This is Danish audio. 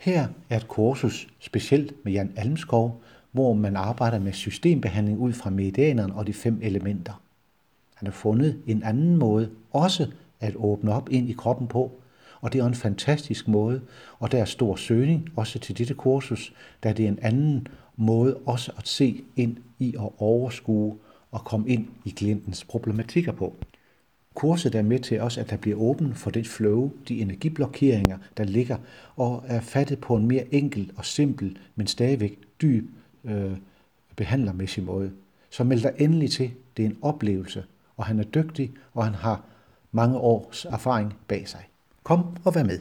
Her er et kursus specielt med Jan Almskov, hvor man arbejder med systembehandling ud fra medianerne og de fem elementer. Han har fundet en anden måde også at åbne op ind i kroppen på, og det er en fantastisk måde, og der er stor søgning også til dette kursus, da det er en anden måde også at se ind i og overskue og komme ind i klientens problematikker på. Kurset er med til også, at der bliver åben for det flow, de energiblokeringer, der ligger, og er fattet på en mere enkel og simpel, men stadigvæk dyb øh, behandlermæssig måde. Så meld dig endelig til. Det er en oplevelse, og han er dygtig, og han har mange års erfaring bag sig. Kom og vær med.